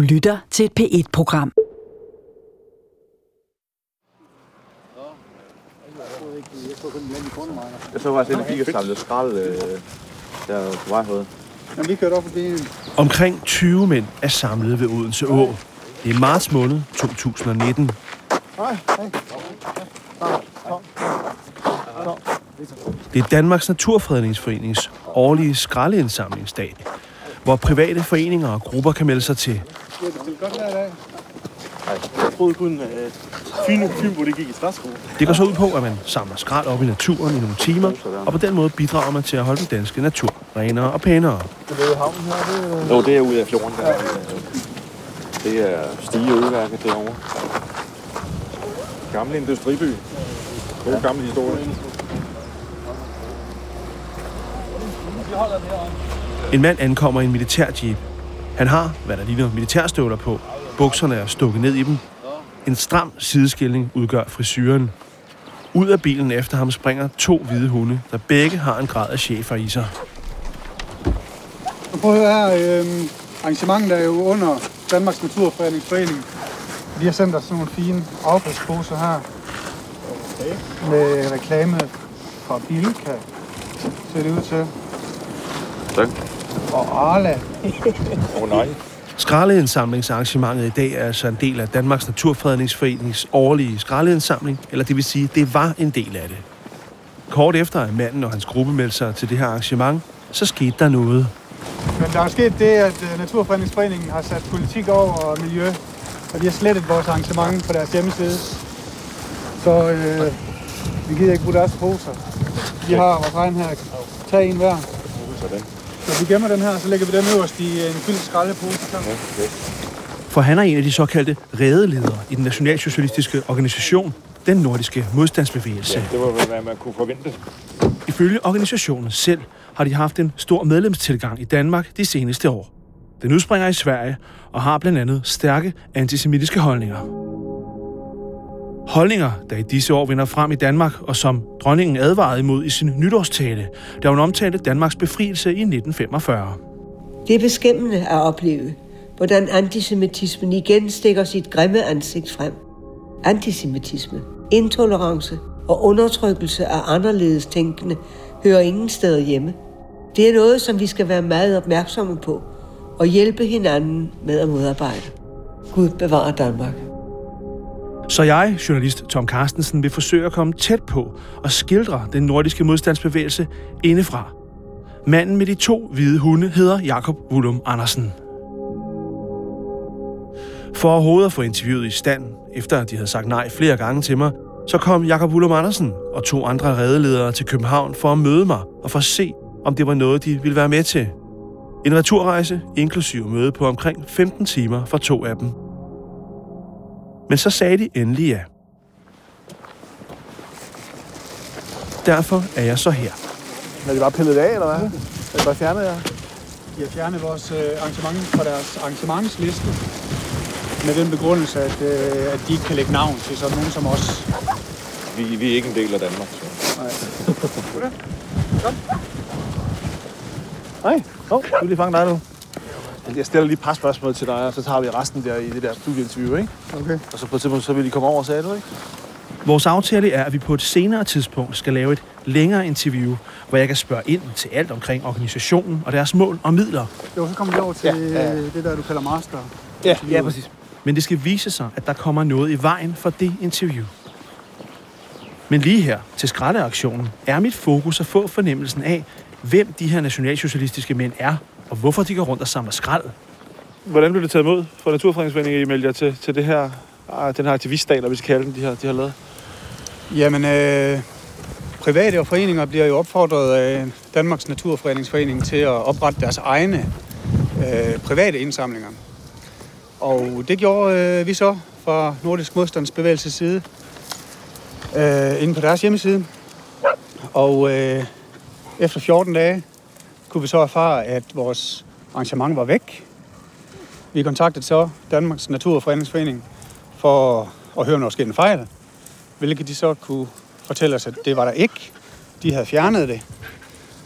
Du lytter til et P1-program. Jeg så faktisk en bil, der samlede skrald øh, der på vej herude. Jamen, vi kørte op forbi. Omkring 20 mænd er samlet ved Odense Å. Det er marts måned 2019. Hej, hej. Det er Danmarks Naturfredningsforenings årlige skraldeindsamlingsdag, hvor private foreninger og grupper kan melde sig til. Jeg dag? Jeg troede kun, øh, fine Fyn, hvor det gik i træsko. Det går så ud på, at man samler skrald op i naturen i nogle timer, og på den måde bidrager man til at holde den danske natur renere og pænere. Det er havnen her, det er... Jo, det er ude af fjorden. Der. Det er Stige Øværket derovre. Gamle industriby. God gammel historie. En mand ankommer i en militærjeep. Han har, hvad der ligner militærstøvler på. Bukserne er stukket ned i dem. En stram sideskilning udgør frisyren. Ud af bilen efter ham springer to hvide hunde, der begge har en grad af chefer i sig. Prøv at høre her. Øhm, arrangementet er jo under Danmarks Naturfredningsforening. De har sendt os sådan nogle fine affaldsposer her. Med reklame fra Bilka. Ser det ud til. Tak. Og Arla. Åh oh, nej. Skraldeindsamlingsarrangementet i dag er altså en del af Danmarks Naturfredningsforenings årlige skraldeindsamling, eller det vil sige, det var en del af det. Kort efter at manden og hans gruppe meldte sig til det her arrangement, så skete der noget. Men der er sket det, at øh, Naturfredningsforeningen har sat politik over miljø. Og de har slettet vores arrangement på deres hjemmeside. Så øh, vi gider ikke bruge deres poser. Vi har vores egen her. Tag en hver. Sådan. Så vi gemmer den her, så lægger vi den øverst i en fyldt skraldepose. Okay. For han er en af de såkaldte redeledere i den nationalsocialistiske organisation, den nordiske modstandsbevægelse. Ja, det var, hvad man kunne forvente. Ifølge organisationen selv har de haft en stor medlemstilgang i Danmark de seneste år. Den udspringer i Sverige og har blandt andet stærke antisemitiske holdninger. Holdninger, der i disse år vinder frem i Danmark, og som dronningen advarede imod i sin nytårstale, da hun omtalte Danmarks befrielse i 1945. Det er beskæmmende at opleve, hvordan antisemitismen igen stikker sit grimme ansigt frem. Antisemitisme, intolerance og undertrykkelse af anderledes tænkende hører ingen steder hjemme. Det er noget, som vi skal være meget opmærksomme på og hjælpe hinanden med at modarbejde. Gud bevarer Danmark. Så jeg, journalist Tom Carstensen, vil forsøge at komme tæt på og skildre den nordiske modstandsbevægelse indefra. Manden med de to hvide hunde hedder Jakob Willum Andersen. For overhovedet at få interviewet i stand, efter at de havde sagt nej flere gange til mig, så kom Jakob Willum Andersen og to andre redeledere til København for at møde mig og for at se, om det var noget, de ville være med til. En returrejse, inklusive møde på omkring 15 timer for to af dem. Men så sagde de endelig ja. Derfor er jeg så her. Er det bare pillet af, eller hvad? Er det bare fjernet, ja? De har fjernet vores øh, arrangement fra deres arrangementsliste. Med den begrundelse, at, øh, at de ikke kan lægge navn til sådan nogen som os. Vi, vi er ikke en del af Danmark. Så. Nej, oh, du er lige fanget dig nu. Jeg stiller lige et par spørgsmål til dig, og så tager vi resten der i det der studieinterview, ikke? Okay. Og så på et tidspunkt, så vil de komme over, sagde du, ikke? Vores aftale er, at vi på et senere tidspunkt skal lave et længere interview, hvor jeg kan spørge ind til alt omkring organisationen og deres mål og midler. Jo, så kommer vi over til Ja, ja, det der, du kalder master. Ja, ja, præcis. Men det skal vise sig, at der kommer noget i vejen for det interview. Men lige her til skraldeaktionen er mit fokus at få fornemmelsen af, hvem de her nationalsocialistiske mænd er, og hvorfor de går rundt og samler skrald. Hvordan blev det taget imod fra Naturfredningsforeningen, I meldte jer til, til det her, ah, den her aktivistdag, eller vi skal kalde den, de har, de har lavet? Jamen, øh, private og foreninger bliver jo opfordret af Danmarks Naturfredningsforening til at oprette deres egne øh, private indsamlinger. Og det gjorde øh, vi så fra Nordisk Modstandsbevægelses side øh, inde på deres hjemmeside. Og øh, efter 14 dage kunne vi så erfare, at vores arrangement var væk. Vi kontaktede så Danmarks Naturfredningsforening for at høre, når der skete en fejl. Hvilket de så kunne fortælle os, at det var der ikke. De havde fjernet det.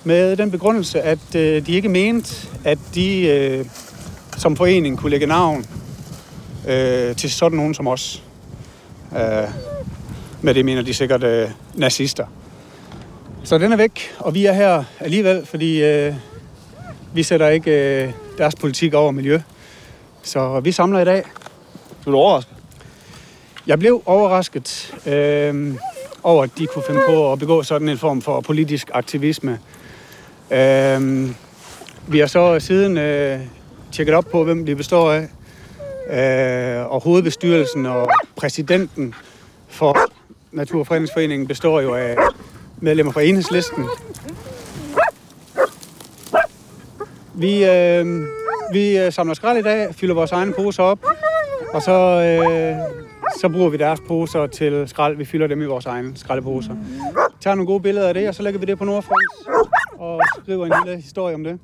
Med den begrundelse, at øh, de ikke mente, at de øh, som forening kunne lægge navn øh, til sådan nogen som os. Øh, med det mener de sikkert øh, nazister. Så den er væk, og vi er her alligevel, fordi øh, vi sætter ikke øh, deres politik over miljø. Så vi samler i dag. Du er overrasket. Jeg blev overrasket øh, over, at de kunne finde på at begå sådan en form for politisk aktivisme. Øh, vi har så siden øh, tjekket op på, hvem de består af. Øh, og hovedbestyrelsen og præsidenten for Naturfredningsforeningen består jo af medlemmer fra enhedslisten. Vi, øh, vi øh, samler skrald i dag, fylder vores egne poser op, og så, øh, så bruger vi deres poser til skrald. Vi fylder dem i vores egne skraldeposer. Tager nogle gode billeder af det, og så lægger vi det på Nordfronts og skriver en lille historie om det.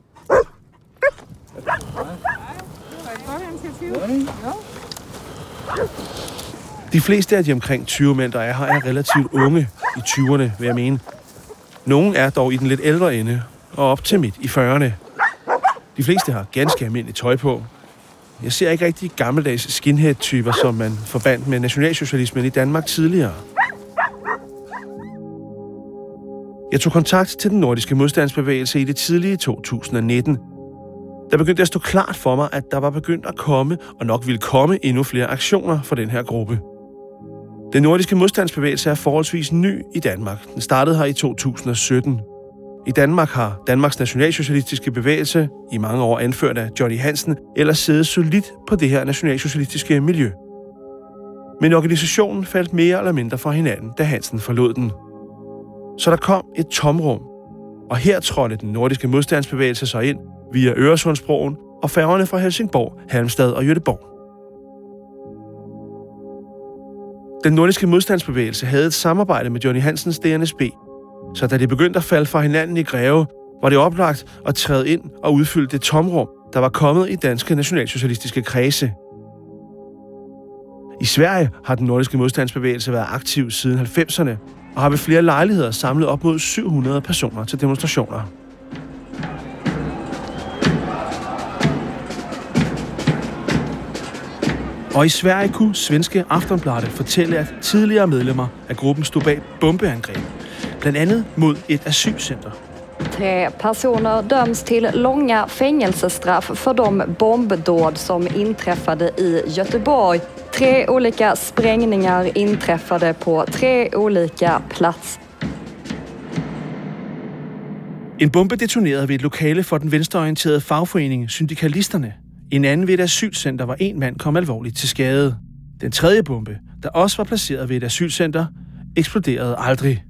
De fleste af de omkring 20 mænd, der er her, er relativt unge i 20'erne, vil jeg mene. Nogle er dog i den lidt ældre ende, og op til midt i 40'erne. De fleste har ganske almindeligt tøj på. Jeg ser ikke rigtig gammeldags skinhead-typer, som man forbandt med nationalsocialismen i Danmark tidligere. Jeg tog kontakt til den nordiske modstandsbevægelse i det tidlige 2019. Der begyndte at stå klart for mig, at der var begyndt at komme, og nok ville komme endnu flere aktioner for den her gruppe. Den nordiske modstandsbevægelse er forholdsvis ny i Danmark. Den startede her i 2017. I Danmark har Danmarks Nationalsocialistiske Bevægelse, i mange år anført af Johnny Hansen, ellers siddet solidt på det her nationalsocialistiske miljø. Men organisationen faldt mere eller mindre fra hinanden, da Hansen forlod den. Så der kom et tomrum, og her trådte den nordiske modstandsbevægelse så ind via Øresundsbroen og færgerne fra Helsingborg, Halmstad og Göteborg. Den nordiske modstandsbevægelse havde et samarbejde med Johnny Hansens DNSB, så da det begyndte at falde fra hinanden i Greve, var det oplagt at træde ind og udfylde det tomrum, der var kommet i danske nationalsocialistiske kredse. I Sverige har den nordiske modstandsbevægelse været aktiv siden 90'erne og har ved flere lejligheder samlet op mod 700 personer til demonstrationer. Og i Sverige kunne svenske Aftonbladet fortælle, at tidligere medlemmer af gruppen stod bag bombeangreb, blandt andet mod et asylcenter. Tre personer döms till långa fängelsestraff för de bombdåd som inträffade i Göteborg. Tre olika sprängningar inträffade på tre olika platser. En bombe detonerede ved et lokale for den venstreorienterede fagforening Syndikalisterne. En anden ved et asylcenter, hvor en mand kom alvorligt til skade. Den tredje bombe, der også var placeret ved et asylcenter, eksploderede aldrig.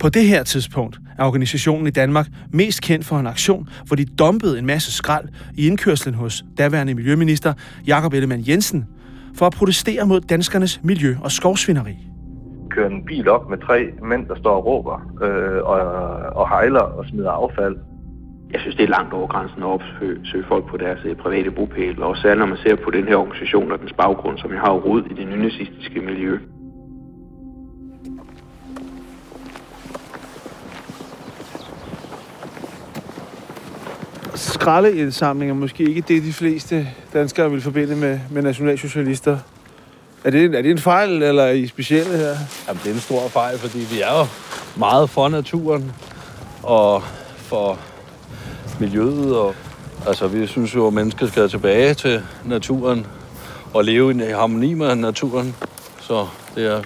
På det her tidspunkt er organisationen i Danmark mest kendt for en aktion, hvor de dumpede en masse skrald i indkørslen hos daværende miljøminister Jakob Ellemann Jensen for at protestere mod danskernes miljø- og skovsvineri. kører en bil op med tre mænd, der står og råber øh, og, og hejler og smider affald. Jeg synes, det er langt over grænsen at opsøge folk på deres øh, private bopæl, og særligt når man ser på den her organisation og dens baggrund, som jeg har rod i det nynazistiske miljø. Skraldeindsamling er måske ikke det, de fleste danskere vil forbinde med, med nationalsocialister. Er det, en- er det en fejl, eller er I specielle her? Jamen, det er en stor fejl, fordi vi er jo meget for naturen og for miljøet. Og, altså, vi synes jo, at mennesker skal tilbage til naturen og leve i harmoni med naturen. Så det er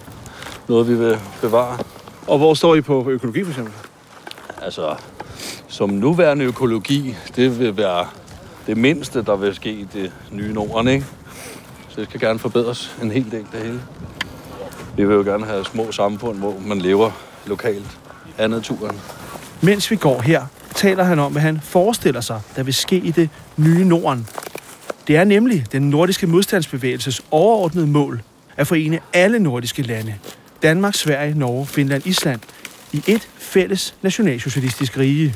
noget, vi vil bevare. Og hvor står I på økologi, for eksempel? Altså, som nuværende økologi, det vil være det mindste, der vil ske i det nye Norden, ikke? Så det skal gerne forbedres en hel del, det hele. Vi vil jo gerne have små samfund, hvor man lever lokalt af naturen. Mens vi går her, taler han om, hvad han forestiller sig, der vil ske i det nye Norden. Det er nemlig den nordiske modstandsbevægelses overordnede mål at forene alle nordiske lande. Danmark, Sverige, Norge, Finland, Island i et fælles nationalsocialistisk rige.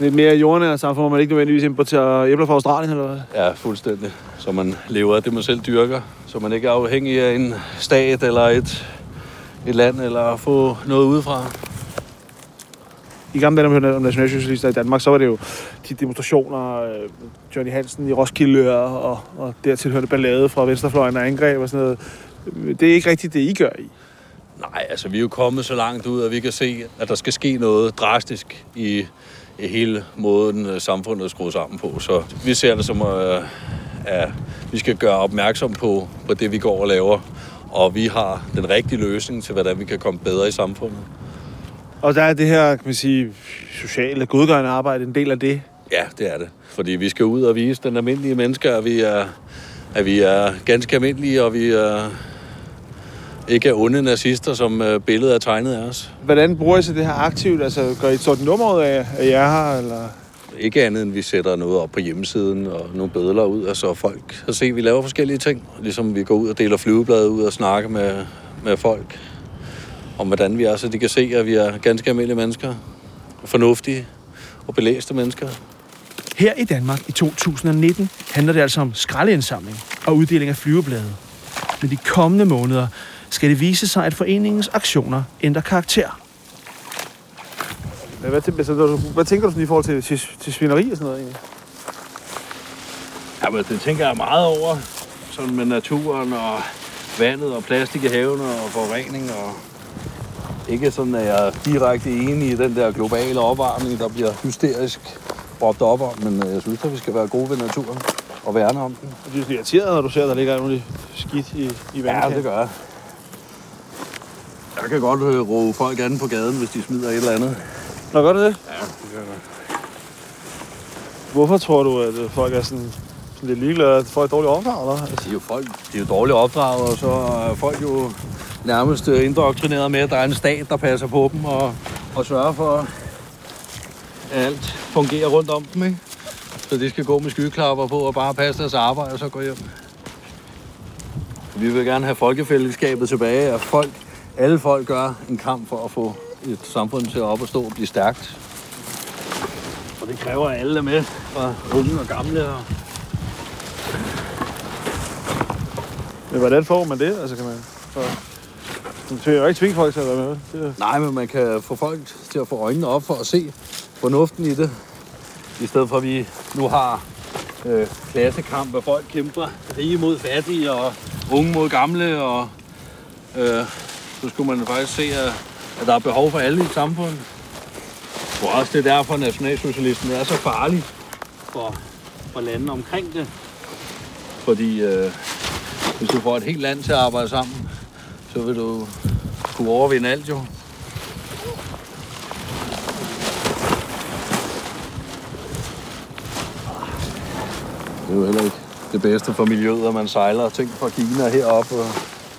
Et mere jordnært samfund, hvor man ikke nødvendigvis importerer æbler fra Australien, eller hvad? Ja, fuldstændig. Så man lever af det, man selv dyrker. Så man ikke er afhængig af en stat eller et, et land, eller få noget udefra. I gamle dage, når man nationalsocialister i Danmark, så var det jo de demonstrationer, øh, Johnny Hansen i Roskilde og, og, og dertil hørte ballade fra Venstrefløjen og angreb og sådan noget. Det er ikke rigtigt det, I gør i. Nej, altså vi er jo kommet så langt ud, at vi kan se, at der skal ske noget drastisk i, i hele måden, øh, samfundet er skruet sammen på. Så vi ser det som, at, at vi skal gøre opmærksom på, på det, vi går og laver. Og vi har den rigtige løsning til, hvordan vi kan komme bedre i samfundet. Og der er det her, kan man sige, sociale, godgørende arbejde en del af det. Ja, det er det. Fordi vi skal ud og vise den almindelige mennesker, at vi er, at vi er ganske almindelige, og vi er ikke er onde nazister, som øh, billedet er tegnet af os. Hvordan bruger I så det her aktivt? Altså, gør I et stort nummer ud af, at jeg er her, eller? Ikke andet end, vi sætter noget op på hjemmesiden og nogle bødler ud, og så folk set, at vi laver forskellige ting. Ligesom vi går ud og deler flyveblade ud og snakker med, med folk om, hvordan vi er, så de kan se, at vi er ganske almindelige mennesker. Fornuftige og belæste mennesker. Her i Danmark i 2019 handler det altså om skraldeindsamling og uddeling af flyveblade. Men de kommende måneder skal det vise sig, at foreningens aktioner ændrer karakter. Hvad, hvad, hvad, hvad tænker du sådan i forhold til, til, til svineri og sådan noget egentlig? Jamen, det tænker jeg meget over. Sådan med naturen og vandet og plastik i havene og forurening. Og ikke sådan, at jeg er direkte enig i den der globale opvarmning, der bliver hysterisk råbt op om. Men øh, jeg synes, at vi skal være gode ved naturen og værne om den. Du bliver irriteret, når du ser, at der ligger alt muligt skidt i, i vandet. Ja, det gør jeg. Jeg kan godt øh, råbe folk an på gaden, hvis de smider et eller andet. Nå, gør du det? Ja, det gør jeg. Hvorfor tror du, at øh, folk er sådan, sådan lidt ligeglade, at folk er dårligt opdraget? Eller? De er jo, folk, de er jo dårligt opdraget, og så er folk jo nærmest øh, indoktrineret med, at der er en stat, der passer på dem og, og sørger for, at alt fungerer rundt om dem. Ikke? Så de skal gå med skyklapper på og bare passe deres arbejde og så gå hjem. Vi vil gerne have folkefællesskabet tilbage, at folk, alle folk gør en kamp for at få et samfund til at op og stå og blive stærkt. Og det kræver, at alle er med, fra unge og gamle. Og... Men hvordan får man det? Altså, kan man... For... Du kan jo ikke tvinge folk til at være med. Det... Nej, men man kan få folk til at få øjnene op for at se fornuften i det. I stedet for, at vi nu har øh, klassekamp, hvor folk kæmper rige mod fattige og unge mod gamle. Og øh, så skulle man faktisk se, at, at der er behov for alle i samfundet. Og også det er derfor, at nationalsocialismen er så farlig for, for landene omkring det. Fordi øh, hvis du får et helt land til at arbejde sammen, så vil du kunne overvinde alt jo. Det er jo heller ikke det bedste for miljøet, at man sejler ting fra Kina herop og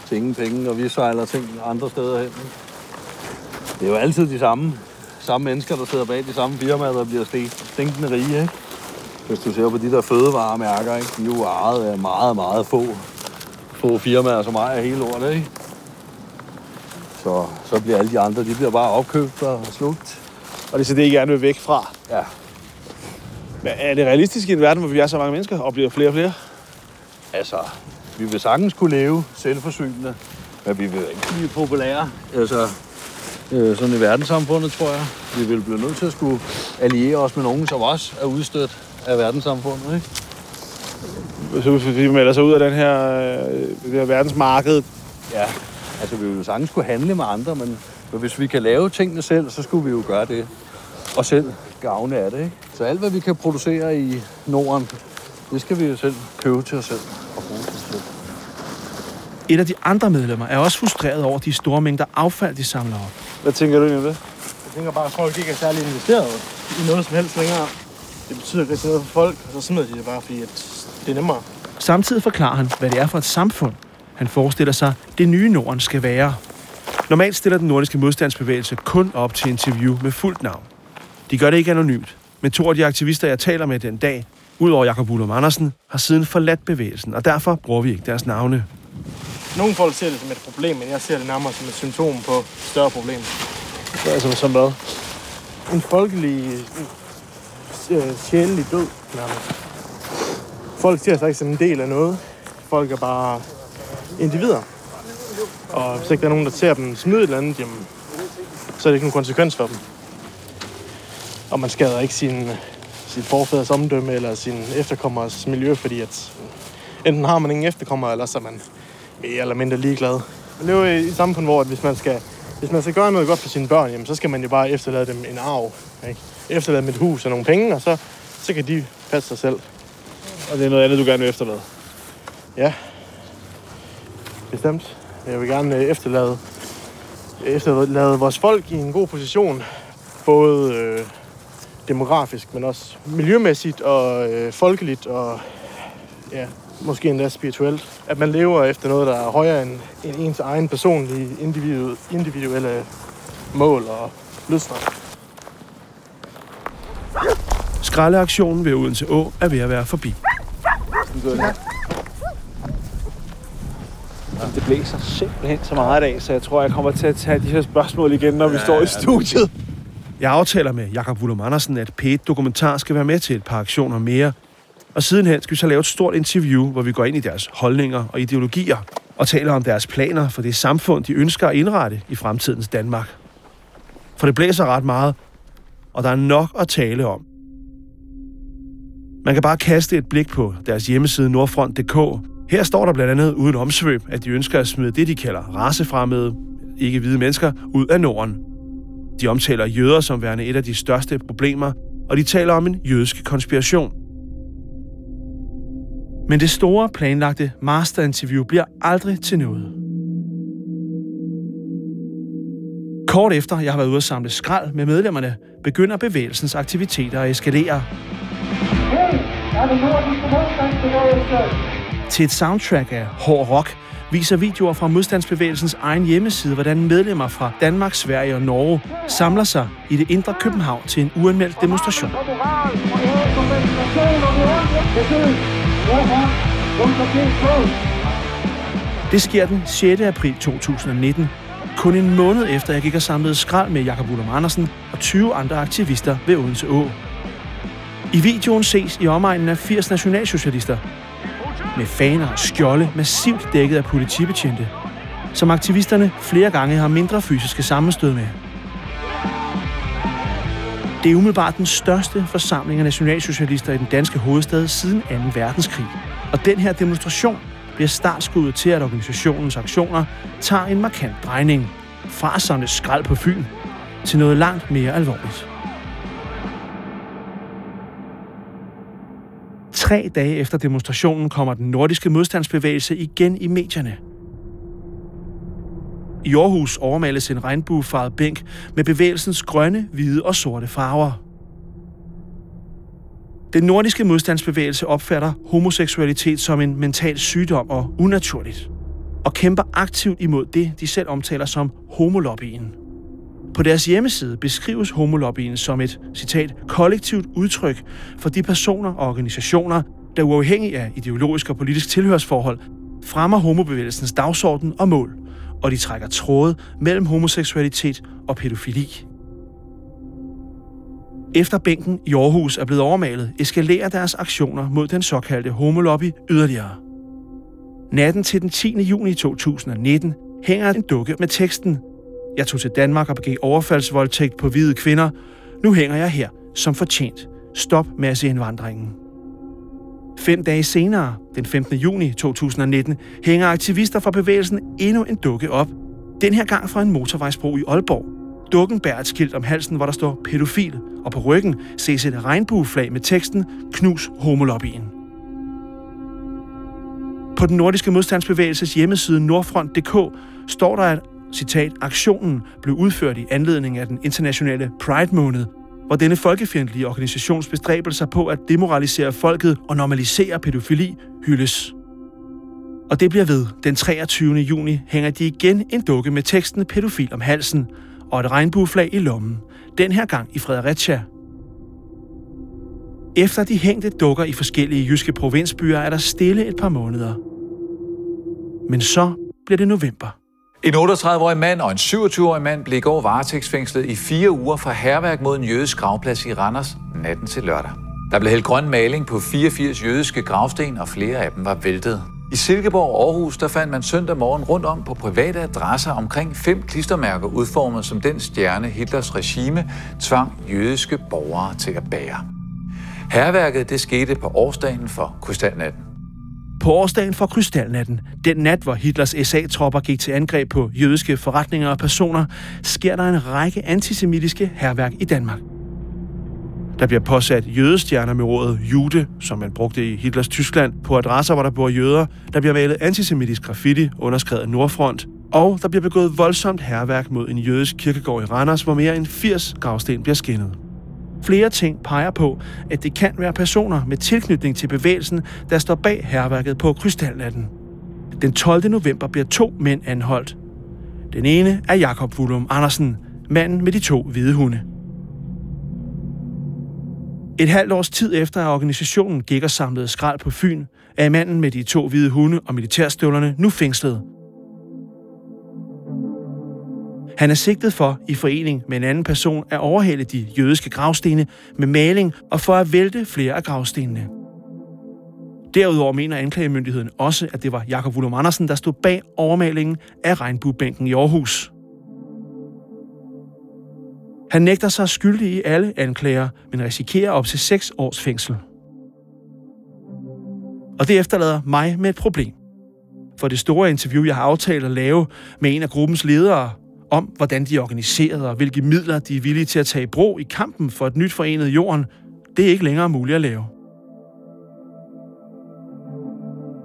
til ingen penge, og vi sejler ting andre steder hen. Det er jo altid de samme, samme mennesker, der sidder bag de samme firmaer, der bliver stinkende rige. Ikke? Hvis du ser på de der fødevaremærker, ikke? de er jo ejet af meget, meget få, få firmaer, som ejer hele lortet. Ikke? Så, så bliver alle de andre, de bliver bare opkøbt og slugt. Og det er så det, I gerne vil væk fra. Ja. Men er det realistisk i en verden, hvor vi er så mange mennesker og bliver flere og flere? Altså, vi vil sagtens kunne leve selvforsynende, men vi vil ikke blive populære. Altså, øh, sådan i verdenssamfundet, tror jeg. Vi vil blive nødt til at skulle alliere os med nogen, som også er udstødt af verdenssamfundet, ikke? Så vi melder sig ud af den her, øh, det her verdensmarked. Ja, altså vi vil jo sagtens kunne handle med andre, men, men hvis vi kan lave tingene selv, så skulle vi jo gøre det. Og selv gavne af det, ikke? Så alt, hvad vi kan producere i Norden, det skal vi jo selv købe til os selv og bruge til os selv. Et af de andre medlemmer er også frustreret over de store mængder affald, de samler op. Hvad tænker du egentlig om det? Jeg tænker bare, at folk ikke er særlig investeret i noget som helst længere. Det betyder ikke rigtig noget for folk, og så smider de det bare, fordi at det er nemmere. Samtidig forklarer han, hvad det er for et samfund, han forestiller sig, det nye Norden skal være. Normalt stiller den nordiske modstandsbevægelse kun op til interview med fuldt navn. De gør det ikke anonymt, men to af de aktivister, jeg taler med den dag, udover Jakob Ullum Andersen, har siden forladt bevægelsen, og derfor bruger vi ikke deres navne. Nogle folk ser det som et problem, men jeg ser det nærmere som et symptom på et større problem. Altså, som hvad? En folkelig, øh, sjælelig død, nærmest. Folk ser sig ikke som en del af noget. Folk er bare individer. Og hvis ikke der er nogen, der ser dem smide et eller andet, jamen, så er det ikke nogen konsekvens for dem. og man skader ikke sin, sin forfædres omdømme eller sin efterkommers miljø, fordi at enten har man ingen efterkommere, eller så er man mere eller mindre ligeglad. Man lever i et samfund, hvor at hvis man skal hvis man skal gøre noget godt for sine børn, jamen, så skal man jo bare efterlade dem en arv. Ikke? Efterlade dem et hus og nogle penge, og så, så kan de passe sig selv. Og det er noget andet, du gerne vil efterlade? Ja, bestemt. Jeg vil gerne øh, efterlade, efterlade vores folk i en god position. Både øh, demografisk, men også miljømæssigt og øh, folkeligt og ja, måske endda spirituelt. At man lever efter noget, der er højere end, end ens egen personlige individu, individuelle mål og lyster. Skraldeaktionen ved Odense Å er ved at være forbi. Det blæser simpelthen så meget i dag, så jeg tror, jeg kommer til at tage de her spørgsmål igen, når vi står i studiet. Jeg aftaler med Jakob Wullum Andersen, at P1 Dokumentar skal være med til et par aktioner mere. Og sidenhen skal vi så lave et stort interview, hvor vi går ind i deres holdninger og ideologier og taler om deres planer for det samfund, de ønsker at indrette i fremtidens Danmark. For det blæser ret meget, og der er nok at tale om. Man kan bare kaste et blik på deres hjemmeside nordfront.dk. Her står der blandt andet uden omsvøb, at de ønsker at smide det, de kalder racefremmede, ikke hvide mennesker, ud af Norden. De omtaler jøder som værende et af de største problemer, og de taler om en jødisk konspiration. Men det store planlagte masterinterview bliver aldrig til noget. Kort efter jeg har været ude at samle skrald med medlemmerne, begynder bevægelsens aktiviteter at eskalere. Til et soundtrack af hård rock viser videoer fra modstandsbevægelsens egen hjemmeside, hvordan medlemmer fra Danmark, Sverige og Norge samler sig i det indre København til en uanmeldt demonstration. Det sker den 6. april 2019, kun en måned efter jeg gik og samlede skrald med Jakob Ullum Andersen og 20 andre aktivister ved Odense Å. I videoen ses i omegnen af 80 nationalsocialister med faner og skjolde massivt dækket af politibetjente, som aktivisterne flere gange har mindre fysiske sammenstød med. Det er umiddelbart den største forsamling af nationalsocialister i den danske hovedstad siden 2. verdenskrig. Og den her demonstration bliver startskuddet til, at organisationens aktioner tager en markant drejning fra at samle skrald på Fyn til noget langt mere alvorligt. Tre dage efter demonstrationen kommer den nordiske modstandsbevægelse igen i medierne. I Aarhus overmales en regnbuefarvet bænk med bevægelsens grønne, hvide og sorte farver. Den nordiske modstandsbevægelse opfatter homoseksualitet som en mental sygdom og unaturligt, og kæmper aktivt imod det, de selv omtaler som homolobbyen. På deres hjemmeside beskrives homolobbyen som et, citat, kollektivt udtryk for de personer og organisationer, der uafhængig af ideologisk og politisk tilhørsforhold fremmer homobevægelsens dagsorden og mål, og de trækker tråde mellem homoseksualitet og pædofili. Efter bænken i Aarhus er blevet overmalet, eskalerer deres aktioner mod den såkaldte homolobby yderligere. Natten til den 10. juni 2019 hænger en dukke med teksten jeg tog til Danmark og begik overfaldsvoldtægt på hvide kvinder. Nu hænger jeg her, som fortjent. Stop masseindvandringen. Fem dage senere, den 15. juni 2019, hænger aktivister fra bevægelsen endnu en dukke op. Den her gang fra en motorvejsbro i Aalborg. Dukken bærer et skilt om halsen, hvor der står pædofil, og på ryggen ses et regnbueflag med teksten Knus homolobbyen. På den nordiske modstandsbevægelses hjemmeside nordfront.dk står der, at citat, aktionen blev udført i anledning af den internationale Pride-måned, hvor denne folkefjendtlige organisations bestræbelser på at demoralisere folket og normalisere pædofili hyldes. Og det bliver ved. Den 23. juni hænger de igen en dukke med teksten pædofil om halsen og et regnbueflag i lommen. Den her gang i Fredericia. Efter de hængte dukker i forskellige jyske provinsbyer, er der stille et par måneder. Men så bliver det november. En 38-årig mand og en 27-årig mand blev i går varetægtsfængslet i fire uger for herværk mod en jødisk gravplads i Randers natten til lørdag. Der blev hældt grøn maling på 84 jødiske gravsten, og flere af dem var væltet. I Silkeborg og Aarhus der fandt man søndag morgen rundt om på private adresser omkring fem klistermærker udformet som den stjerne Hitlers regime tvang jødiske borgere til at bære. Herværket det skete på årsdagen for krystalnatten. På årsdagen for Krystalnatten, den nat, hvor Hitlers SA-tropper gik til angreb på jødiske forretninger og personer, sker der en række antisemitiske herværk i Danmark. Der bliver påsat jødestjerner med ordet jude, som man brugte i Hitlers Tyskland, på adresser, hvor der bor jøder. Der bliver malet antisemitisk graffiti, underskrevet Nordfront. Og der bliver begået voldsomt herværk mod en jødisk kirkegård i Randers, hvor mere end 80 gravsten bliver skinnet. Flere ting peger på, at det kan være personer med tilknytning til bevægelsen, der står bag herværket på Krystalnatten. Den 12. november bliver to mænd anholdt. Den ene er Jakob Wulum Andersen, manden med de to hvide hunde. Et halvt års tid efter, at organisationen gik og samlede skrald på Fyn, er manden med de to hvide hunde og militærstøvlerne nu fængslet. Han er sigtet for, i forening med en anden person, at overhale de jødiske gravstene med maling og for at vælte flere af gravstenene. Derudover mener anklagemyndigheden også, at det var Jakob Wulum Andersen, der stod bag overmalingen af regnbuebænken i Aarhus. Han nægter sig skyldig i alle anklager, men risikerer op til 6 års fængsel. Og det efterlader mig med et problem. For det store interview, jeg har aftalt at lave med en af gruppens ledere, om hvordan de er organiseret og hvilke midler de er villige til at tage i brug i kampen for et nyt forenet jorden, det er ikke længere muligt at lave.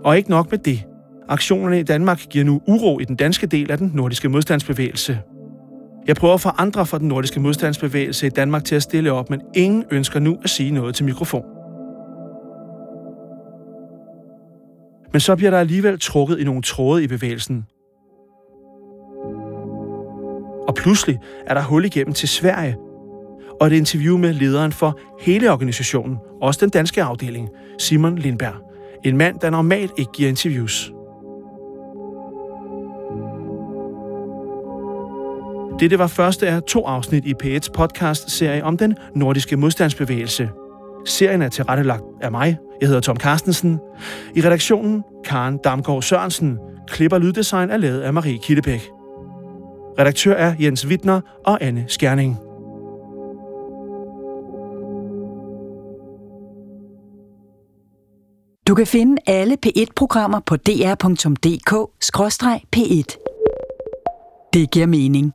Og ikke nok med det. Aktionerne i Danmark giver nu uro i den danske del af den nordiske modstandsbevægelse. Jeg prøver at få andre fra den nordiske modstandsbevægelse i Danmark til at stille op, men ingen ønsker nu at sige noget til mikrofon. Men så bliver der alligevel trukket i nogle tråde i bevægelsen. Og pludselig er der hul igennem til Sverige, og et interview med lederen for hele organisationen, også den danske afdeling, Simon Lindberg. En mand, der normalt ikke giver interviews. Dette var første af to afsnit i P1's podcast-serie om den nordiske modstandsbevægelse. Serien er tilrettelagt af mig. Jeg hedder Tom Carstensen. I redaktionen Karen Damgaard Sørensen. Klipper lyddesign er lavet af Marie Kildebæk. Redaktør er Jens Wittner og Anne Skjerning. Du kan finde alle P1-programmer på dr.dk-p1. Det giver mening.